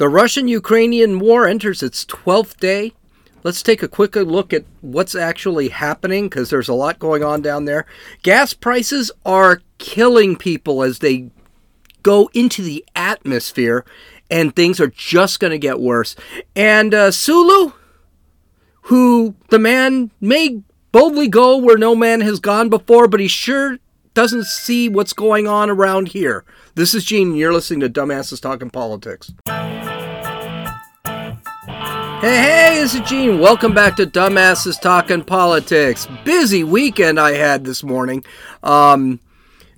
The Russian Ukrainian war enters its 12th day. Let's take a quick look at what's actually happening because there's a lot going on down there. Gas prices are killing people as they go into the atmosphere, and things are just going to get worse. And uh, Sulu, who the man may boldly go where no man has gone before, but he sure doesn't see what's going on around here. This is Gene, and you're listening to Dumbasses Talking Politics. Hey, hey, this is Gene. Welcome back to Dumbasses Talking Politics. Busy weekend I had this morning. Um,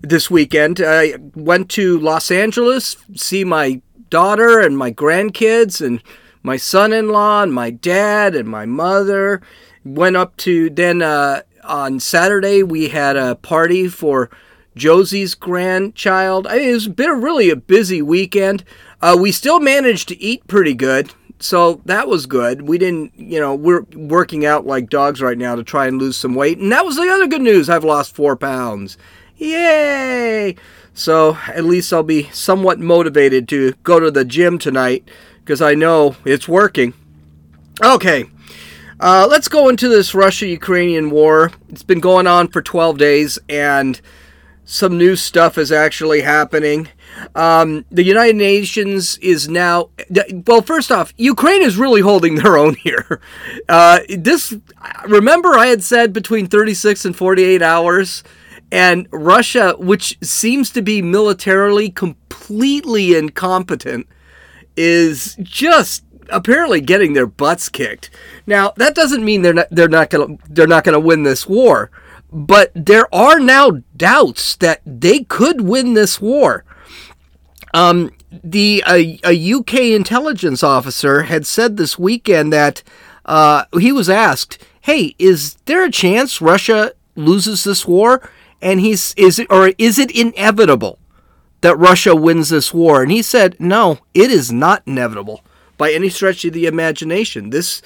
this weekend, I went to Los Angeles, see my daughter and my grandkids and my son-in-law and my dad and my mother. Went up to then uh, on Saturday we had a party for Josie's grandchild. I mean, it was been really a busy weekend. Uh, we still managed to eat pretty good so that was good. We didn't, you know, we're working out like dogs right now to try and lose some weight. And that was the other good news. I've lost four pounds. Yay! So at least I'll be somewhat motivated to go to the gym tonight because I know it's working. Okay. Uh, let's go into this Russia Ukrainian war. It's been going on for 12 days, and some new stuff is actually happening. Um, the United Nations is now, well, first off, Ukraine is really holding their own here. Uh, this, remember, I had said between 36 and 48 hours, and Russia, which seems to be militarily completely incompetent, is just apparently getting their butts kicked. Now, that doesn't mean they're not they're not to they're not to win this war, but there are now doubts that they could win this war. Um, the a, a, UK intelligence officer had said this weekend that uh, he was asked, "Hey, is there a chance Russia loses this war?" And he's is it or is it inevitable that Russia wins this war? And he said, "No, it is not inevitable by any stretch of the imagination. This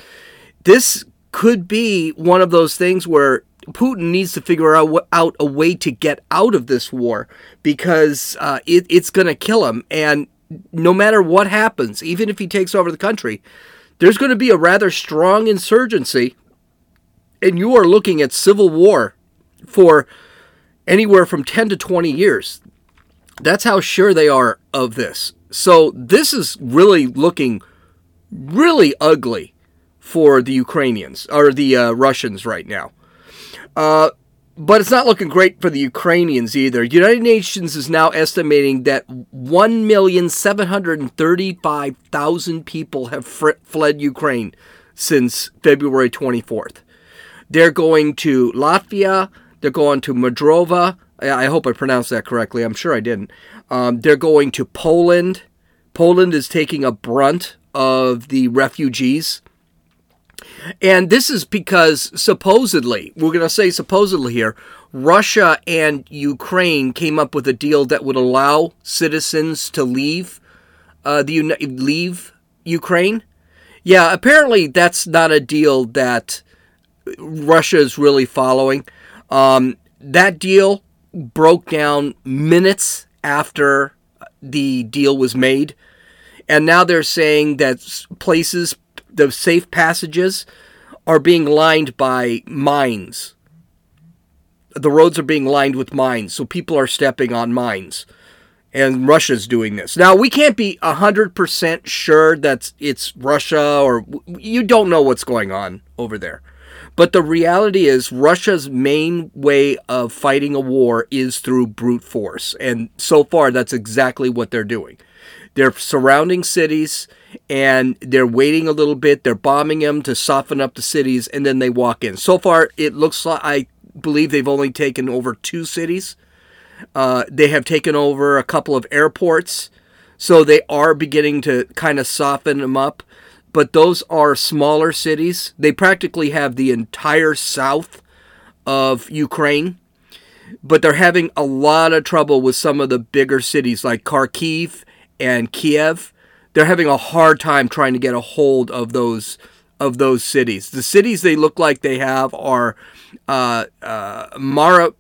this could be one of those things where Putin needs to figure out, out a way to get out of this war because uh, it, it's going to kill him. And no matter what happens, even if he takes over the country, there's going to be a rather strong insurgency. And you are looking at civil war for anywhere from 10 to 20 years. That's how sure they are of this. So this is really looking really ugly for the Ukrainians or the uh, Russians right now. Uh, but it's not looking great for the Ukrainians either. United Nations is now estimating that 1,735,000 people have fr- fled Ukraine since February 24th. They're going to Latvia, they're going to Moldova. I hope I pronounced that correctly. I'm sure I didn't. Um, they're going to Poland. Poland is taking a brunt of the refugees and this is because supposedly, we're going to say supposedly here, Russia and Ukraine came up with a deal that would allow citizens to leave uh, the leave Ukraine. Yeah, apparently that's not a deal that Russia is really following. Um, that deal broke down minutes after the deal was made. And now they're saying that places the safe passages are being lined by mines. The roads are being lined with mines, so people are stepping on mines. And Russia's doing this. Now, we can't be 100% sure that it's Russia or you don't know what's going on over there. But the reality is, Russia's main way of fighting a war is through brute force. And so far, that's exactly what they're doing. They're surrounding cities and they're waiting a little bit. They're bombing them to soften up the cities, and then they walk in. So far, it looks like I believe they've only taken over two cities. Uh, they have taken over a couple of airports, so they are beginning to kind of soften them up. But those are smaller cities. They practically have the entire south of Ukraine, but they're having a lot of trouble with some of the bigger cities like Kharkiv and Kiev they're having a hard time trying to get a hold of those of those cities. The cities they look like they have are uh, uh, Mar-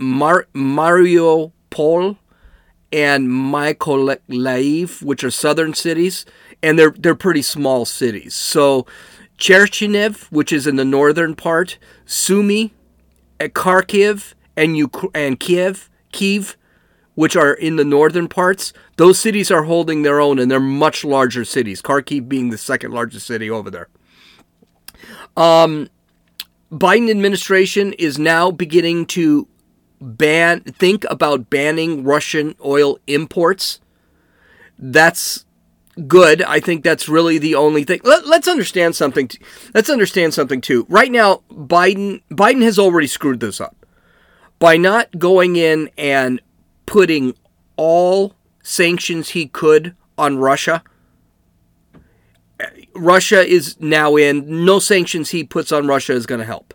and Mykolaiv, which are southern cities, and they're they're pretty small cities. So Chernihiv, which is in the northern part, Sumy, Kharkiv, and Uk- and Kiev, Kiev, which are in the northern parts, those cities are holding their own, and they're much larger cities. Kharkiv being the second largest city over there. Um, Biden administration is now beginning to ban think about banning Russian oil imports. That's good. I think that's really the only thing. Let, us understand something. Let's understand something too. Right now, Biden Biden has already screwed this up by not going in and putting all sanctions he could on Russia. Russia is now in. No sanctions he puts on Russia is going to help.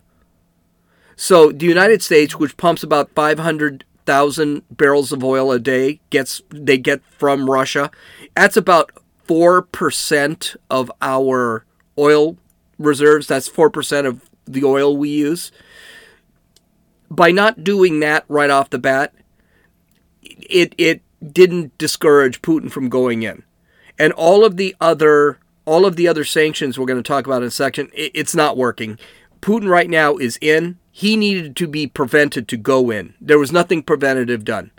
So the United States, which pumps about 500,000 barrels of oil a day, gets they get from Russia. That's about 4% of our oil reserves. That's 4% of the oil we use. By not doing that right off the bat, it it didn't discourage Putin from going in. And all of the other all of the other sanctions we're going to talk about in a section, it, it's not working. Putin right now is in. He needed to be prevented to go in. There was nothing preventative done.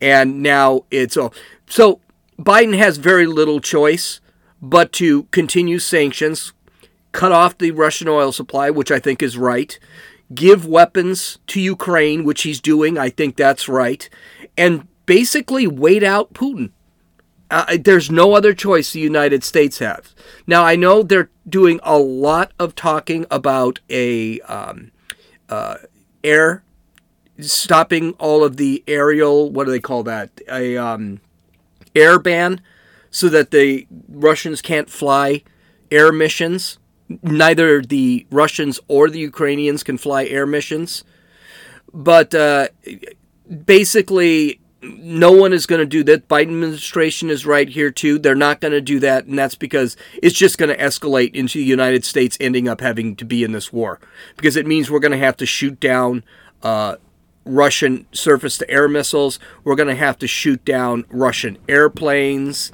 And now it's all. So Biden has very little choice but to continue sanctions, cut off the Russian oil supply, which I think is right, give weapons to Ukraine, which he's doing. I think that's right. And basically wait out Putin. Uh, there's no other choice the United States has. Now, I know they're doing a lot of talking about a um, uh, air stopping all of the aerial. What do they call that? A um, air ban, so that the Russians can't fly air missions. Neither the Russians or the Ukrainians can fly air missions. But uh, basically, no one is going to do that. Biden administration is right here too. They're not going to do that, and that's because it's just going to escalate into the United States ending up having to be in this war because it means we're going to have to shoot down uh, Russian surface-to-air missiles. We're going to have to shoot down Russian airplanes.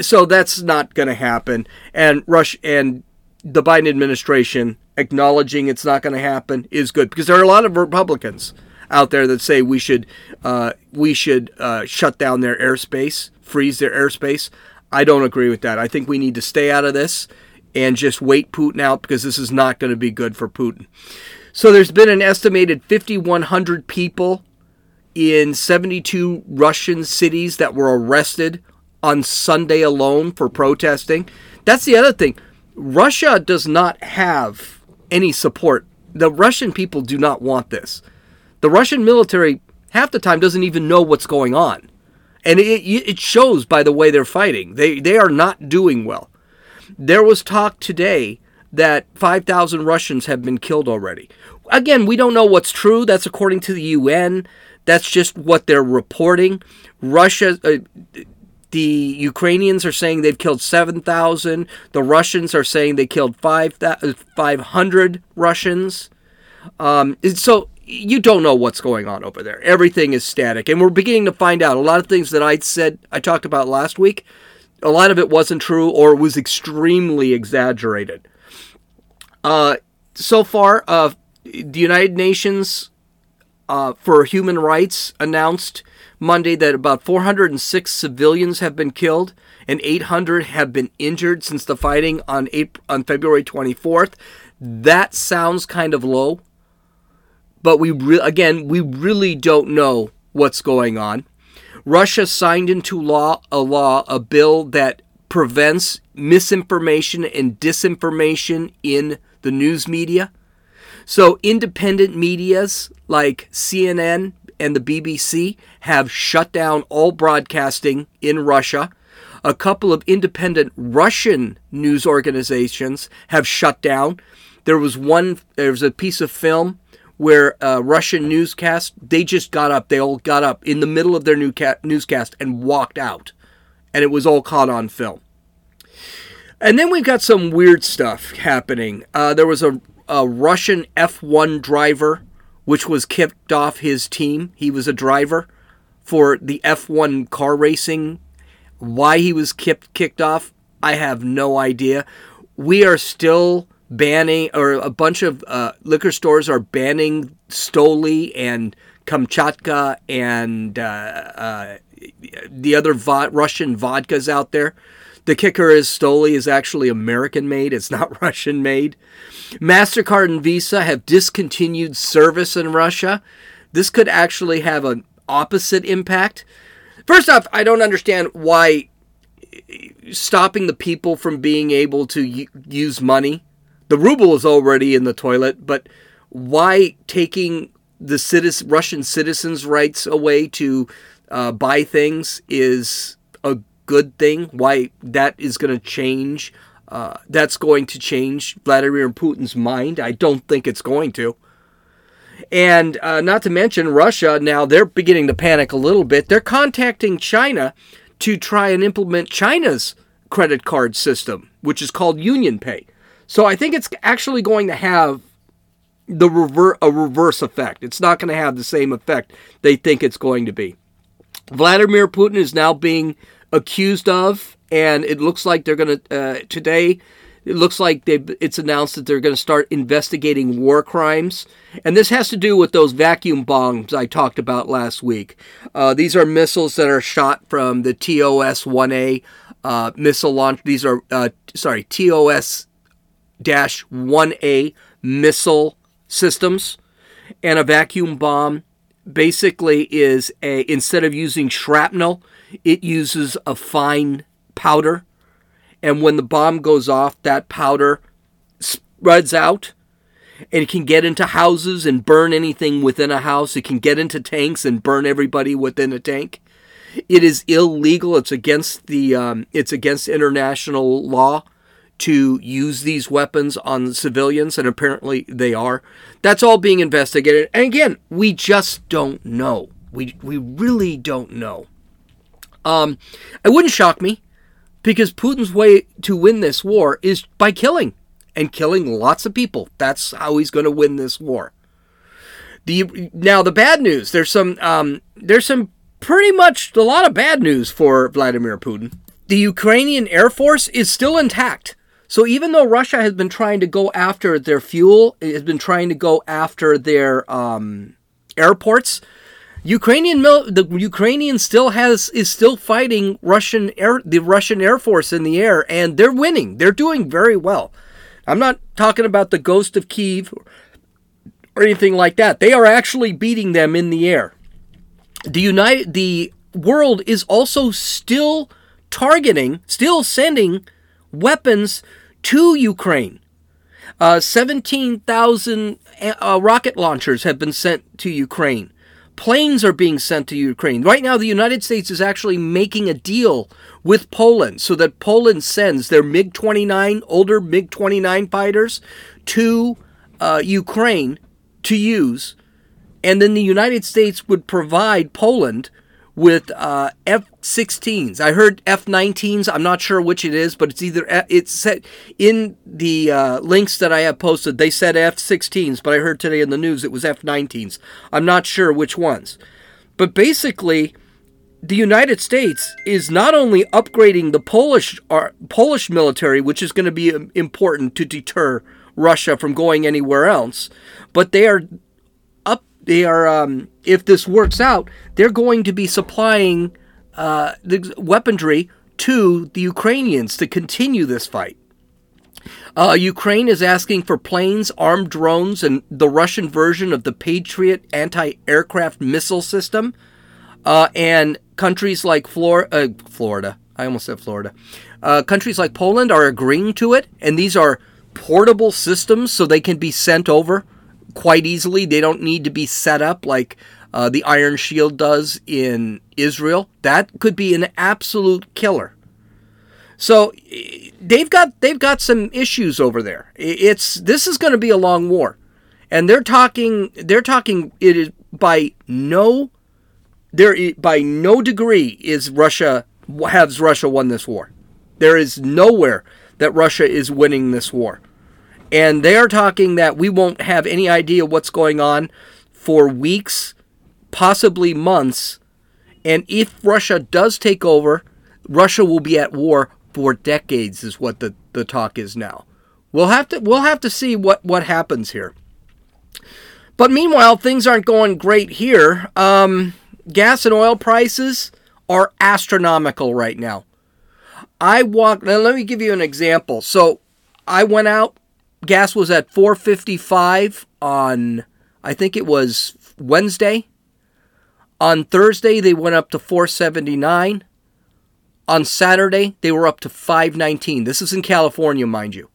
So that's not going to happen. And Rush and the Biden administration acknowledging it's not going to happen is good because there are a lot of Republicans out there that say we should uh, we should uh, shut down their airspace, freeze their airspace. I don't agree with that. I think we need to stay out of this and just wait Putin out because this is not going to be good for Putin. So there's been an estimated 5,100 people in 72 Russian cities that were arrested on Sunday alone for protesting. That's the other thing. Russia does not have any support. The Russian people do not want this. The Russian military half the time doesn't even know what's going on. And it, it shows by the way they're fighting. They, they are not doing well. There was talk today that 5,000 Russians have been killed already. Again, we don't know what's true. That's according to the UN. That's just what they're reporting. Russia, uh, the Ukrainians are saying they've killed 7,000. The Russians are saying they killed 5, 500 Russians. Um, so you don't know what's going on over there. Everything is static. And we're beginning to find out a lot of things that I said, I talked about last week. A lot of it wasn't true or was extremely exaggerated. Uh, so far, uh, the United Nations uh, for Human Rights announced Monday that about 406 civilians have been killed and 800 have been injured since the fighting on April, on February 24th. That sounds kind of low but we re- again we really don't know what's going on. Russia signed into law a law a bill that prevents misinformation and disinformation in the news media. So independent medias like CNN and the BBC have shut down all broadcasting in Russia. A couple of independent Russian news organizations have shut down. There was one there was a piece of film where uh, Russian newscast they just got up, they all got up in the middle of their new newscast and walked out, and it was all caught on film. And then we've got some weird stuff happening. Uh, there was a, a Russian F1 driver which was kicked off his team. He was a driver for the F1 car racing. Why he was kicked kicked off, I have no idea. We are still banning, or a bunch of uh, liquor stores are banning Stoli and Kamchatka and uh, uh, the other vo- Russian vodkas out there. The kicker is Stoli is actually American made, it's not Russian made. MasterCard and Visa have discontinued service in Russia. This could actually have an opposite impact. First off, I don't understand why stopping the people from being able to use money. The ruble is already in the toilet, but why taking the citizen, Russian citizens' rights away to uh, buy things is a good thing. Why that is going to change? Uh, that's going to change Vladimir Putin's mind. I don't think it's going to. And uh, not to mention Russia, now they're beginning to panic a little bit. They're contacting China to try and implement China's credit card system, which is called Union Pay. So I think it's actually going to have the rever- a reverse effect. It's not going to have the same effect they think it's going to be. Vladimir Putin is now being accused of, and it looks like they're going to uh, today. It looks like they it's announced that they're going to start investigating war crimes, and this has to do with those vacuum bombs I talked about last week. Uh, these are missiles that are shot from the TOS 1A uh, missile launch. These are uh, sorry TOS 1A missile systems, and a vacuum bomb basically is a instead of using shrapnel, it uses a fine powder, and when the bomb goes off, that powder spreads out. And it can get into houses and burn anything within a house. It can get into tanks and burn everybody within a tank. It is illegal. It's against the um, it's against international law to use these weapons on civilians, and apparently they are. That's all being investigated. And again, we just don't know. We, we really don't know. Um, it wouldn't shock me because Putin's way to win this war is by killing and killing lots of people. That's how he's going to win this war. The now the bad news. There's some um, there's some pretty much a lot of bad news for Vladimir Putin. The Ukrainian Air Force is still intact. So even though Russia has been trying to go after their fuel, it has been trying to go after their um, airports, Ukrainian mil- the Ukrainian still has is still fighting Russian air the Russian air force in the air, and they're winning. They're doing very well. I'm not talking about the ghost of Kiev or anything like that. They are actually beating them in the air. The United the world is also still targeting, still sending weapons to Ukraine. Uh, 17,000 uh, rocket launchers have been sent to Ukraine. Planes are being sent to Ukraine. Right now, the United States is actually making a deal with Poland so that Poland sends their MiG 29, older MiG 29 fighters to uh, Ukraine to use. And then the United States would provide Poland with uh, F-16s. I heard F-19s. I'm not sure which it is, but it's either it's set in the uh, links that I have posted. They said F-16s, but I heard today in the news it was F-19s. I'm not sure which ones, but basically. The United States is not only upgrading the Polish uh, Polish military, which is going to be um, important to deter Russia from going anywhere else, but they are they are um, if this works out, they're going to be supplying uh, the weaponry to the Ukrainians to continue this fight. Uh, Ukraine is asking for planes, armed drones, and the Russian version of the Patriot anti-aircraft missile system. Uh, and countries like Flor- uh, Florida, I almost said Florida, uh, countries like Poland are agreeing to it, and these are portable systems, so they can be sent over quite easily. They don't need to be set up like uh, the Iron Shield does in Israel. That could be an absolute killer. So they've got they've got some issues over there. It's this is going to be a long war, and they're talking they're talking it is by no there by no degree is Russia has Russia won this war. There is nowhere that Russia is winning this war. And they are talking that we won't have any idea what's going on for weeks, possibly months. And if Russia does take over, Russia will be at war for decades is what the, the talk is now. We'll have to we'll have to see what, what happens here. But meanwhile, things aren't going great here. Um, gas and oil prices are astronomical right now. I walked. Now let me give you an example. So I went out. Gas was at 455 on, I think it was Wednesday. On Thursday, they went up to 479. On Saturday, they were up to 519. This is in California, mind you.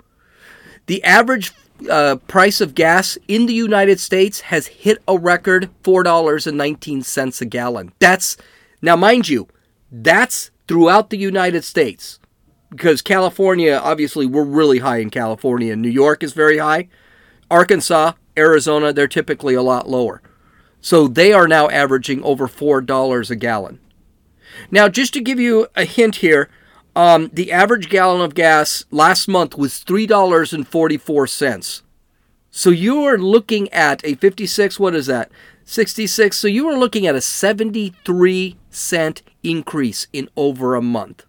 The average uh, price of gas in the United States has hit a record $4.19 a gallon. That's, now mind you, that's throughout the United States. Because California, obviously, we're really high in California. New York is very high. Arkansas, Arizona, they're typically a lot lower. So they are now averaging over $4 a gallon. Now, just to give you a hint here, um, the average gallon of gas last month was $3.44. So you are looking at a 56, what is that? 66. So you are looking at a 73 cent increase in over a month.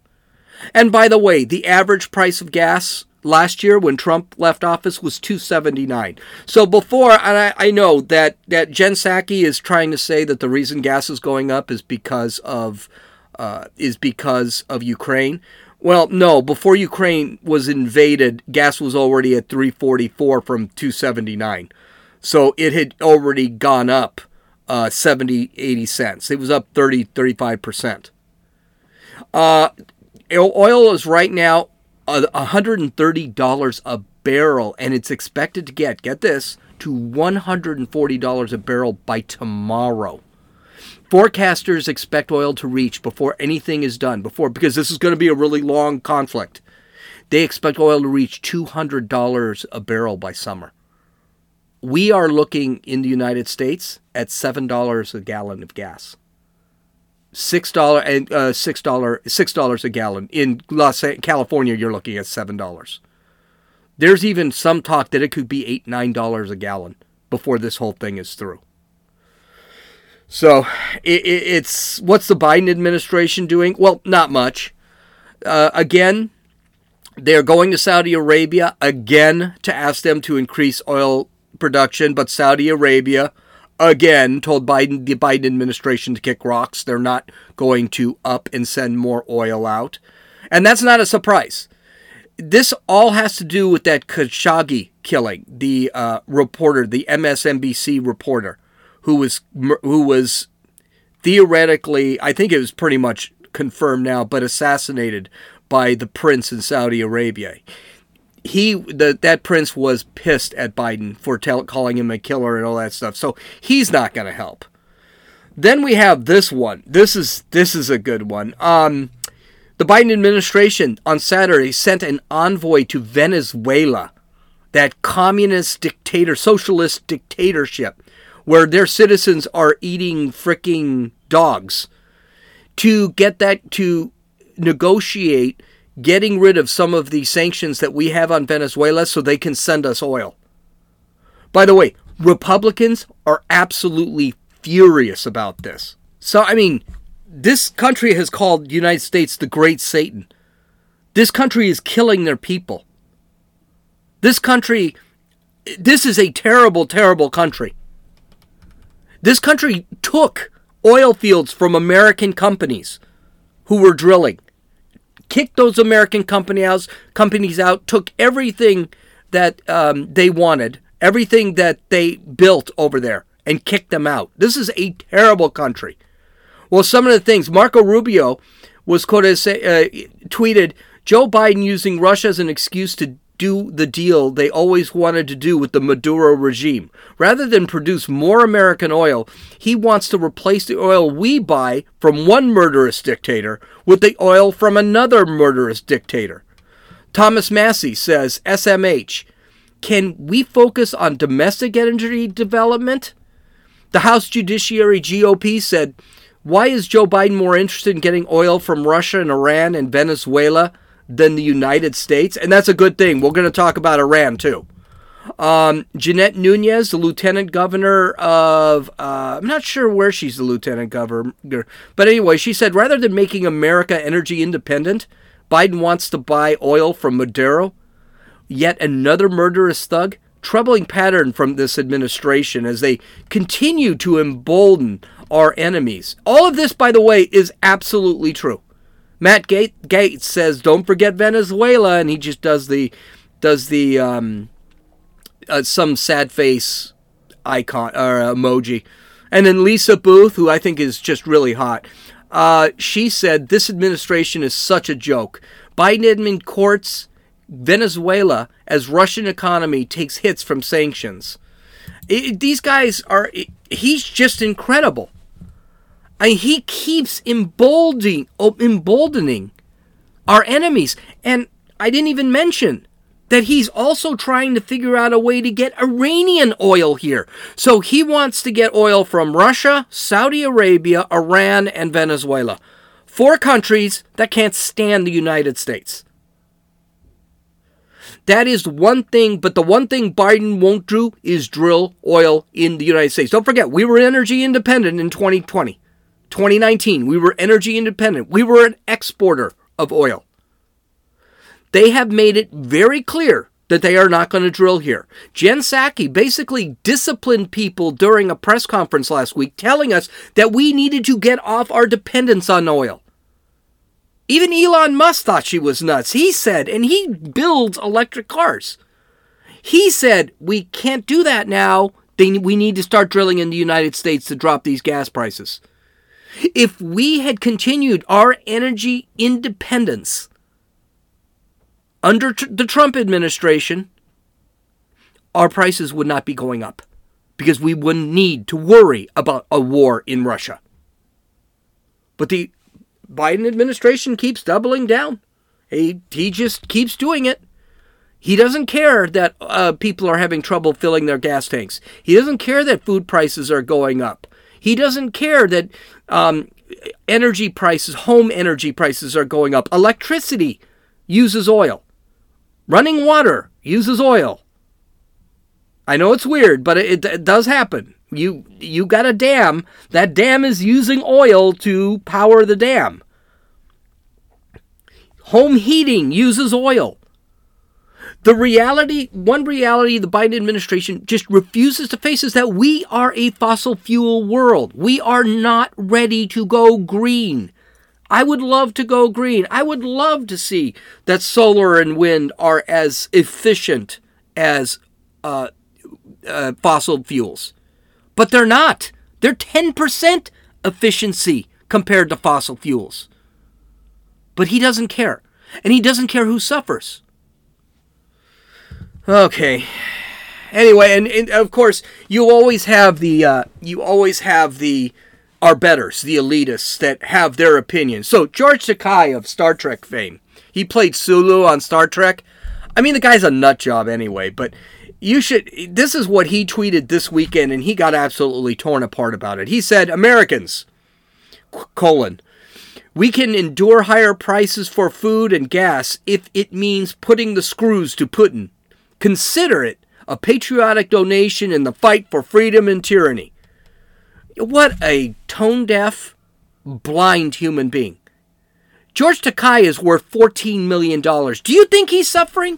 And by the way, the average price of gas last year when Trump left office was 279. So before, and I, I know that, that Jen Psaki is trying to say that the reason gas is going up is because of uh, is because of Ukraine. Well, no, before Ukraine was invaded, gas was already at 344 from 279. So it had already gone up uh, 70, 80 cents. It was up 30, 35%. Uh, oil is right now uh, $130 a barrel, and it's expected to get, get this, to $140 a barrel by tomorrow. Forecasters expect oil to reach before anything is done, before because this is going to be a really long conflict. They expect oil to reach $200 a barrel by summer. We are looking in the United States at $7 a gallon of gas. Six dollar and uh, six dollar six dollars a gallon in Los California. You're looking at seven dollars. There's even some talk that it could be eight nine dollars a gallon before this whole thing is through. So it, it, it's what's the Biden administration doing? Well, not much. Uh, again, they're going to Saudi Arabia again to ask them to increase oil production, but Saudi Arabia again told Biden the Biden administration to kick rocks. They're not going to up and send more oil out. And that's not a surprise. This all has to do with that Khashoggi killing, the uh, reporter, the MSNBC reporter who was who was theoretically, I think it was pretty much confirmed now, but assassinated by the prince in Saudi Arabia. He the, that prince was pissed at Biden for tell, calling him a killer and all that stuff. So he's not going to help. Then we have this one. This is this is a good one. Um, the Biden administration on Saturday sent an envoy to Venezuela, that communist dictator, socialist dictatorship where their citizens are eating freaking dogs to get that to negotiate getting rid of some of the sanctions that we have on Venezuela so they can send us oil. By the way, Republicans are absolutely furious about this. So, I mean, this country has called the United States the Great Satan. This country is killing their people. This country, this is a terrible, terrible country. This country took oil fields from American companies who were drilling, kicked those American company out, companies out, took everything that um, they wanted, everything that they built over there, and kicked them out. This is a terrible country. Well, some of the things Marco Rubio was quoted say, uh, tweeted Joe Biden using Russia as an excuse to do the deal they always wanted to do with the Maduro regime. Rather than produce more American oil, he wants to replace the oil we buy from one murderous dictator with the oil from another murderous dictator. Thomas Massie says, SMH, can we focus on domestic energy development? The House Judiciary GOP said, Why is Joe Biden more interested in getting oil from Russia and Iran and Venezuela than the United States, and that's a good thing. We're going to talk about Iran too. Um, Jeanette Nunez, the lieutenant governor of, uh, I'm not sure where she's the lieutenant governor, but anyway, she said rather than making America energy independent Biden wants to buy oil from Maduro, yet another murderous thug. Troubling pattern from this administration as they continue to embolden our enemies. All of this, by the way, is absolutely true. Matt Gaetz says, "Don't forget Venezuela," and he just does the does the um, uh, some sad face icon or emoji. And then Lisa Boothe, who I think is just really hot, uh, she said this administration is such a joke. Biden admin courts Venezuela as Russian economy takes hits from sanctions. It, these guys are. It, he's just incredible. I he keeps emboldening, oh, emboldening our enemies, and I didn't even mention that he's also trying to figure out a way to get Iranian oil here. So he wants to get oil from Russia, Saudi Arabia, Iran, and Venezuela. Four countries that can't stand the United States. That is one thing, but the one thing Biden won't do is drill oil in the United States. Don't forget, we were energy independent in 2020. 2019, we were energy independent. We were an exporter of oil. They have made it very clear that they are not going to drill here. Jen Psaki basically disciplined people during a press conference last week, telling us that we needed to get off our dependence on oil. Even Elon Musk thought she was nuts. He said, and he builds electric cars. He said, we can't do that now. we need to start drilling in the United States to drop these gas prices. If we had continued our energy independence, under the Trump administration, our prices would not be going up because we wouldn't need to worry about a war in Russia. But the Biden administration keeps doubling down. He, he just keeps doing it. He doesn't care that uh, people are having trouble filling their gas tanks. He doesn't care that food prices are going up. He doesn't care that um, energy prices, home energy prices are going up. Electricity uses oil. Running water uses oil. I know it's weird, but it, it, does happen. You you got a dam. That dam is using oil to power the dam. Home heating uses oil. The reality, one reality the Biden administration just refuses to face is that we are a fossil fuel world. We are not ready to go green. I would love to go green. I would love to see that solar and wind are as efficient as uh, uh, fossil fuels. But they're not. They're 10% efficiency compared to fossil fuels. But he doesn't care. And he doesn't care who suffers. Okay. Anyway, and, and of course, you always have the uh, you always have the are betters, the elitists that have their opinions. So George Takei of Star Trek fame, he played Sulu on Star Trek. I mean, the guy's a nut job anyway, but you should. This is what he tweeted this weekend, and he got absolutely torn apart about it. He said, "Americans, colon." We can endure higher prices for food and gas if it means putting the screws to Putin. Consider it a patriotic donation in the fight for freedom and tyranny. What a tone deaf, blind human being. George Takei is worth $14 million. Do you think he's suffering?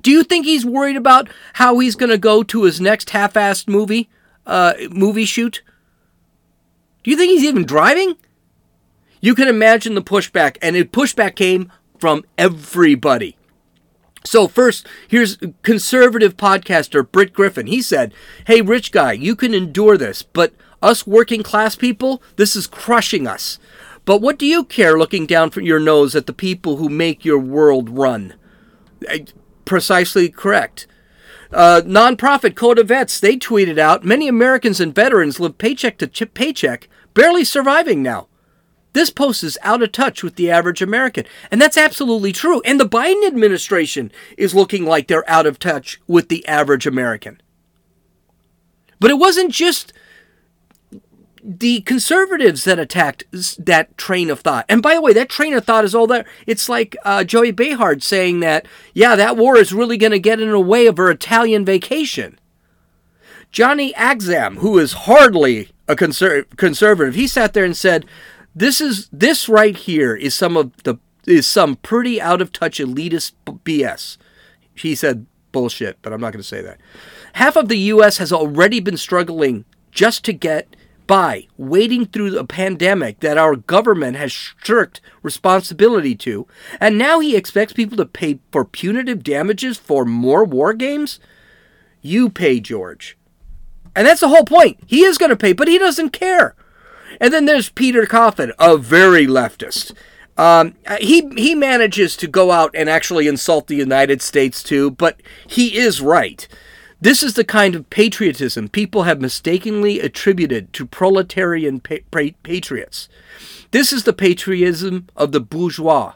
Do you think he's worried about how he's going to go to his next half assed movie, uh, movie shoot? Do you think he's even driving? You can imagine the pushback, and the pushback came from everybody. So first, here's conservative podcaster Britt Griffin. He said, "Hey, rich guy, you can endure this, but us working class people, this is crushing us. But what do you care looking down from your nose at the people who make your world run? Precisely correct. Uh, nonprofit Code of Vets, they tweeted out many Americans and veterans live paycheck to paycheck, barely surviving now. This post is out of touch with the average American. And that's absolutely true. And the Biden administration is looking like they're out of touch with the average American. But it wasn't just the conservatives that attacked that train of thought. And by the way, that train of thought is all there. It's like uh, Joy Behar saying that, yeah, that war is really going to get in the way of her Italian vacation. Johnny Axam, who is hardly a conser- conservative, he sat there and said, "This is this right here is some of the is some pretty out of touch elitist BS. He said bullshit, but I'm not going to say that. Half of the U.S. has already been struggling just to get by, waiting through a pandemic that our government has shirked responsibility to, and now he expects people to pay for punitive damages for more war games? You pay, George. And that's the whole point. He is going to pay, but he doesn't care. And then there's Peter Coffin, a very leftist. Um, he he manages to go out and actually insult the United States too, but he is right. This is the kind of patriotism people have mistakenly attributed to proletarian pa- pa- patriots. This is the patriotism of the bourgeois,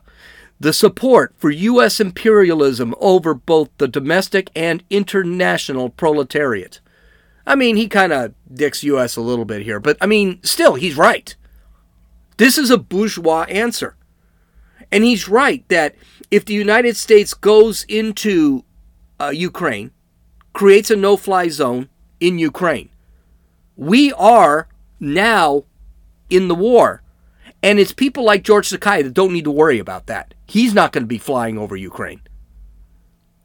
the support for U.S. imperialism over both the domestic and international proletariat. I mean, he kind of dicks U.S. a little bit here, but I mean, still, he's right. This is a bourgeois answer. And he's right that if the United States goes into uh, Ukraine, creates a no fly zone in Ukraine, we are now in the war. And it's people like George Sakai that don't need to worry about that. He's not going to be flying over Ukraine.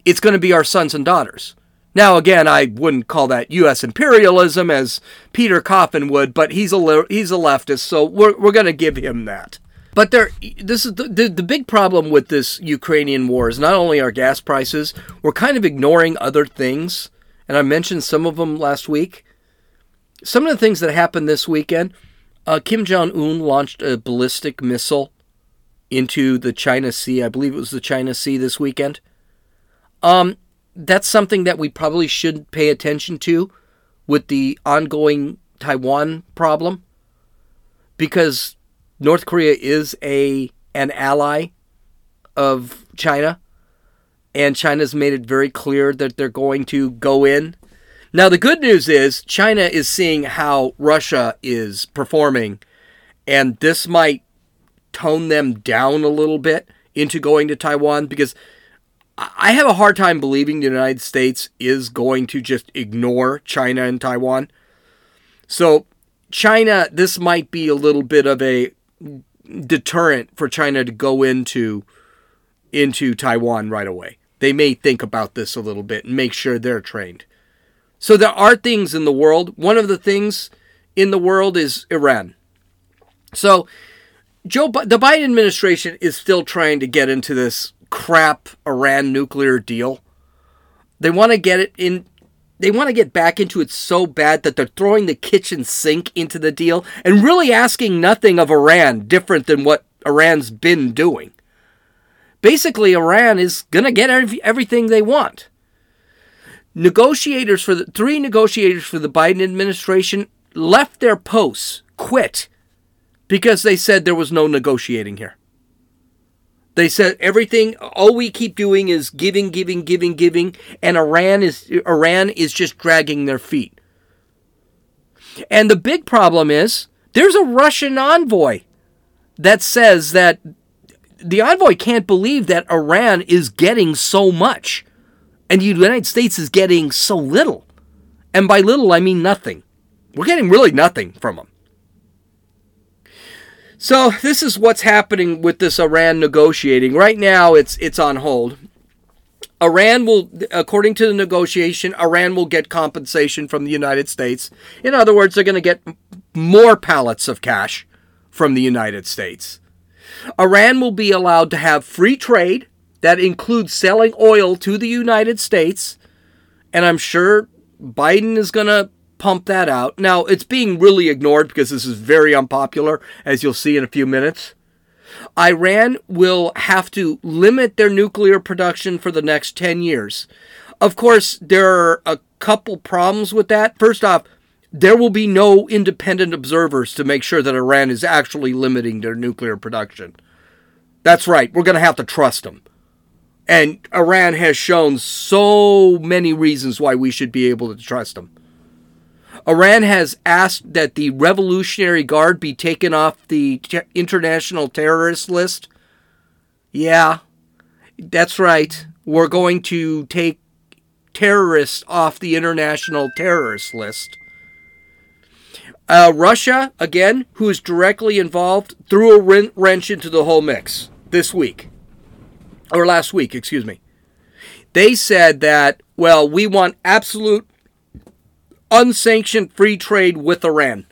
It's going to be our sons and daughters. Now, again, I wouldn't call that U.S. imperialism as Peter Coffin would, but he's a he's a leftist, so we're we're going to give him that. But there, this is the, the, the big problem with this Ukrainian war is not only our gas prices, we're kind of ignoring other things, and I mentioned some of them last week. Some of the things that happened this weekend, uh, Kim Jong Un launched a ballistic missile into the China Sea. I believe it was the China Sea this weekend. Um, that's something that we probably should pay attention to with the ongoing Taiwan problem because North Korea is a an ally of China and China's made it very clear that they're going to go in. Now the good news is China is seeing how Russia is performing and this might tone them down a little bit into going to Taiwan because I have a hard time believing the United States is going to just ignore China and Taiwan. So, China, this might be a little bit of a deterrent for China to go into into Taiwan right away. They may think about this a little bit and make sure they're trained. So there are things in the world. One of the things in the world is Iran. So Joe the Biden administration is still trying to get into this crap Iran nuclear deal. They want to get it in they want to get back into it so bad that they're throwing the kitchen sink into the deal and really asking nothing of Iran different than what Iran's been doing. Basically, Iran is going to get everything they want. Negotiators for the three negotiators for the Biden administration left their posts, quit because they said there was no negotiating here. They said everything all we keep doing is giving, giving, giving, giving, and Iran is Iran is just dragging their feet. And the big problem is there's a Russian envoy that says that the envoy can't believe that Iran is getting so much and the United States is getting so little. And by little I mean nothing. We're getting really nothing from them. So this is what's happening with this Iran negotiating. Right now it's it's on hold. Iran will according to the negotiation, Iran will get compensation from the United States. In other words, they're going to get more pallets of cash from the United States. Iran will be allowed to have free trade that includes selling oil to the United States, and I'm sure Biden is going to pump that out. Now, it's being really ignored because this is very unpopular, as you'll see in a few minutes. Iran will have to limit their nuclear production for the next 10 years. Of course, there are a couple problems with that. First off, there will be no independent observers to make sure that Iran is actually limiting their nuclear production. That's right, we're going to have to trust them. And Iran has shown so many reasons why we should be able to trust them. Iran has asked that the Revolutionary Guard be taken off the ter- international terrorist list. Yeah, that's right. We're going to take terrorists off the international terrorist list. Uh, Russia, again, who is directly involved, threw a wrench into the whole mix. this week, or last week, excuse me. They said that, well, we want absolute unsanctioned free trade with Iran.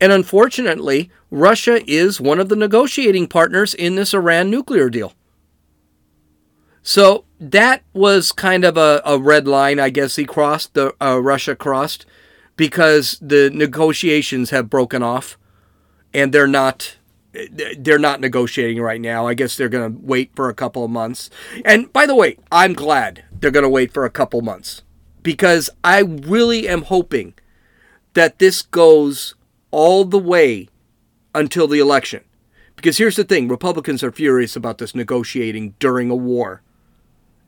And unfortunately, Russia is one of the negotiating partners in this Iran nuclear deal. So that was kind of a, a red line, I guess he crossed, the uh, Russia crossed, because the negotiations have broken off, and they're not they're not negotiating right now. I guess they're going to wait for a couple of months. And by the way, I'm glad they're going to wait for a couple months because I really am hoping that this goes all the way until the election. Because here's the thing Republicans are furious about this negotiating during a war.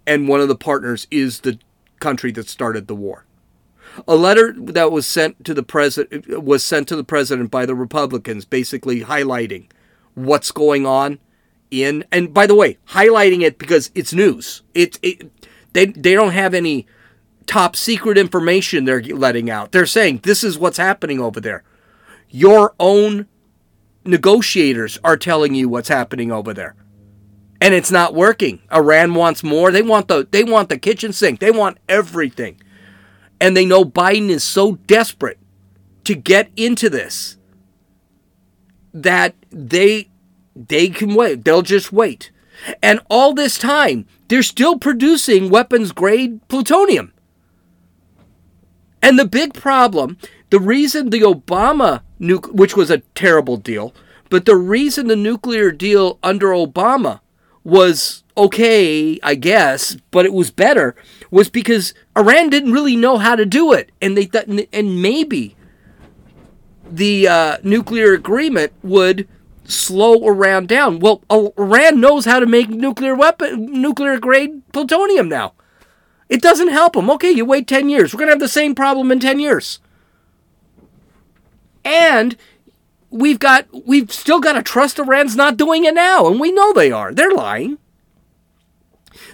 And one of the partners is the country that started the war. A letter that was sent to the president was sent to the president by the Republicans, basically highlighting what's going on in. And by the way, highlighting it because it's news. It, it they they don't have any top secret information they're letting out. They're saying this is what's happening over there. Your own negotiators are telling you what's happening over there. And it's not working. Iran wants more. They want the they want the kitchen sink. They want everything. And they know Biden is so desperate to get into this that they they can wait. They'll just wait. And all this time, they're still producing weapons grade plutonium. And the big problem, the reason the Obama nuke, which was a terrible deal, but the reason the nuclear deal under Obama was okay, I guess, but it was better, was because Iran didn't really know how to do it, and they thought, and maybe the uh, nuclear agreement would slow Iran down. Well, Iran knows how to make nuclear weapon, nuclear grade plutonium now. It doesn't help them. Okay, you wait 10 years. We're going to have the same problem in 10 years. And we've got we've still got to trust Iran's not doing it now, and we know they are. They're lying.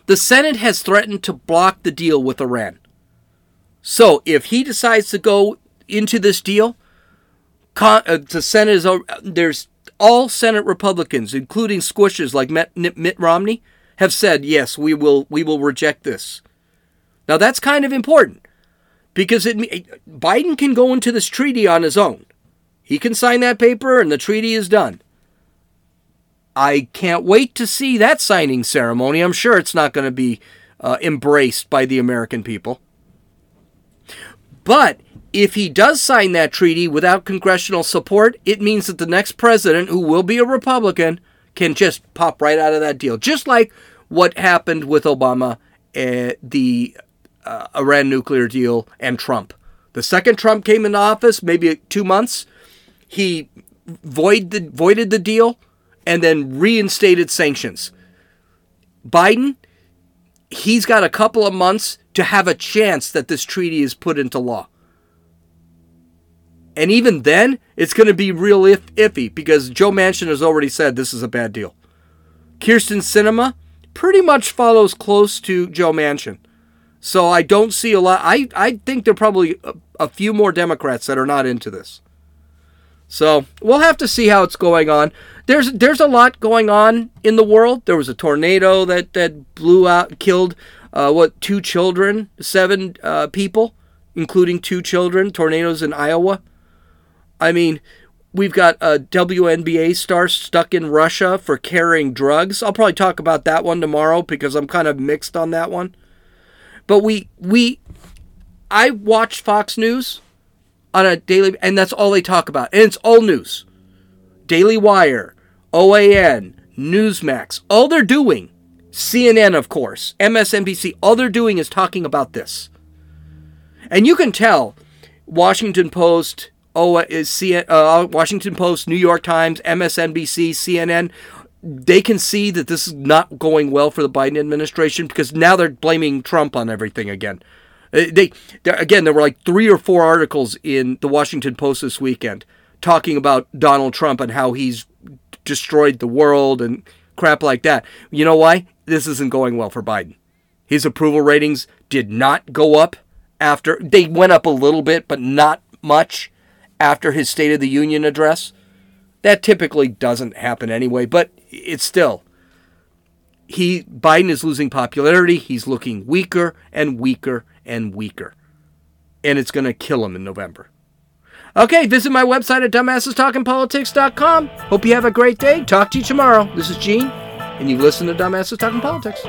The Senate has threatened to block the deal with Iran. So if he decides to go into this deal, uh, the Senate is there's all Senate Republicans, including squishes like Mitt Romney, have said yes, we will we will reject this. Now that's kind of important because it, Biden can go into this treaty on his own. He can sign that paper and the treaty is done. I can't wait to see that signing ceremony. I'm sure it's not going to be uh, embraced by the American people. But if he does sign that treaty without congressional support, it means that the next president, who will be a Republican, can just pop right out of that deal. Just like what happened with Obama, uh, the uh, Iran nuclear deal, and Trump. The second Trump came into office, maybe two months, he the, voided the deal and then reinstated sanctions. Biden, he's got a couple of months to have a chance that this treaty is put into law. And even then, it's going to be real if, iffy because Joe Manchin has already said this is a bad deal. Kyrsten Sinema pretty much follows close to Joe Manchin. So I don't see a lot. I, I think there are probably a, a few more Democrats that are not into this. So we'll have to see how it's going on. There's there's a lot going on in the world. There was a tornado that that blew out, killed uh, what two children, seven uh, people, including two children. Tornadoes in Iowa. I mean, we've got a WNBA star stuck in Russia for carrying drugs. I'll probably talk about that one tomorrow because I'm kind of mixed on that one. But we we I watch Fox News on a daily and that's all they talk about. And it's all news. Daily Wire, OAN, Newsmax, all they're doing, CNN of course, MSNBC, all they're doing is talking about this. And you can tell Washington Post, oh, is C- uh, Washington Post, New York Times, MSNBC, CNN, they can see that this is not going well for the Biden administration because now they're blaming Trump on everything again. Uh, they, again, there were like three or four articles in the Washington Post this weekend talking about Donald Trump and how he's destroyed the world and crap like that. You know why? This isn't going well for Biden. His approval ratings did not go up after they went up a little bit, but not much after his State of the Union address. That typically doesn't happen anyway, but it's still he Biden is losing popularity. He's looking weaker and weaker and weaker. And it's going to kill him in November. Okay, visit my website at dumbassestalkingpolitics.com. Hope you have a great day. Talk to you tomorrow. This is Gene, and you listen to Dumbasses Talking Politics.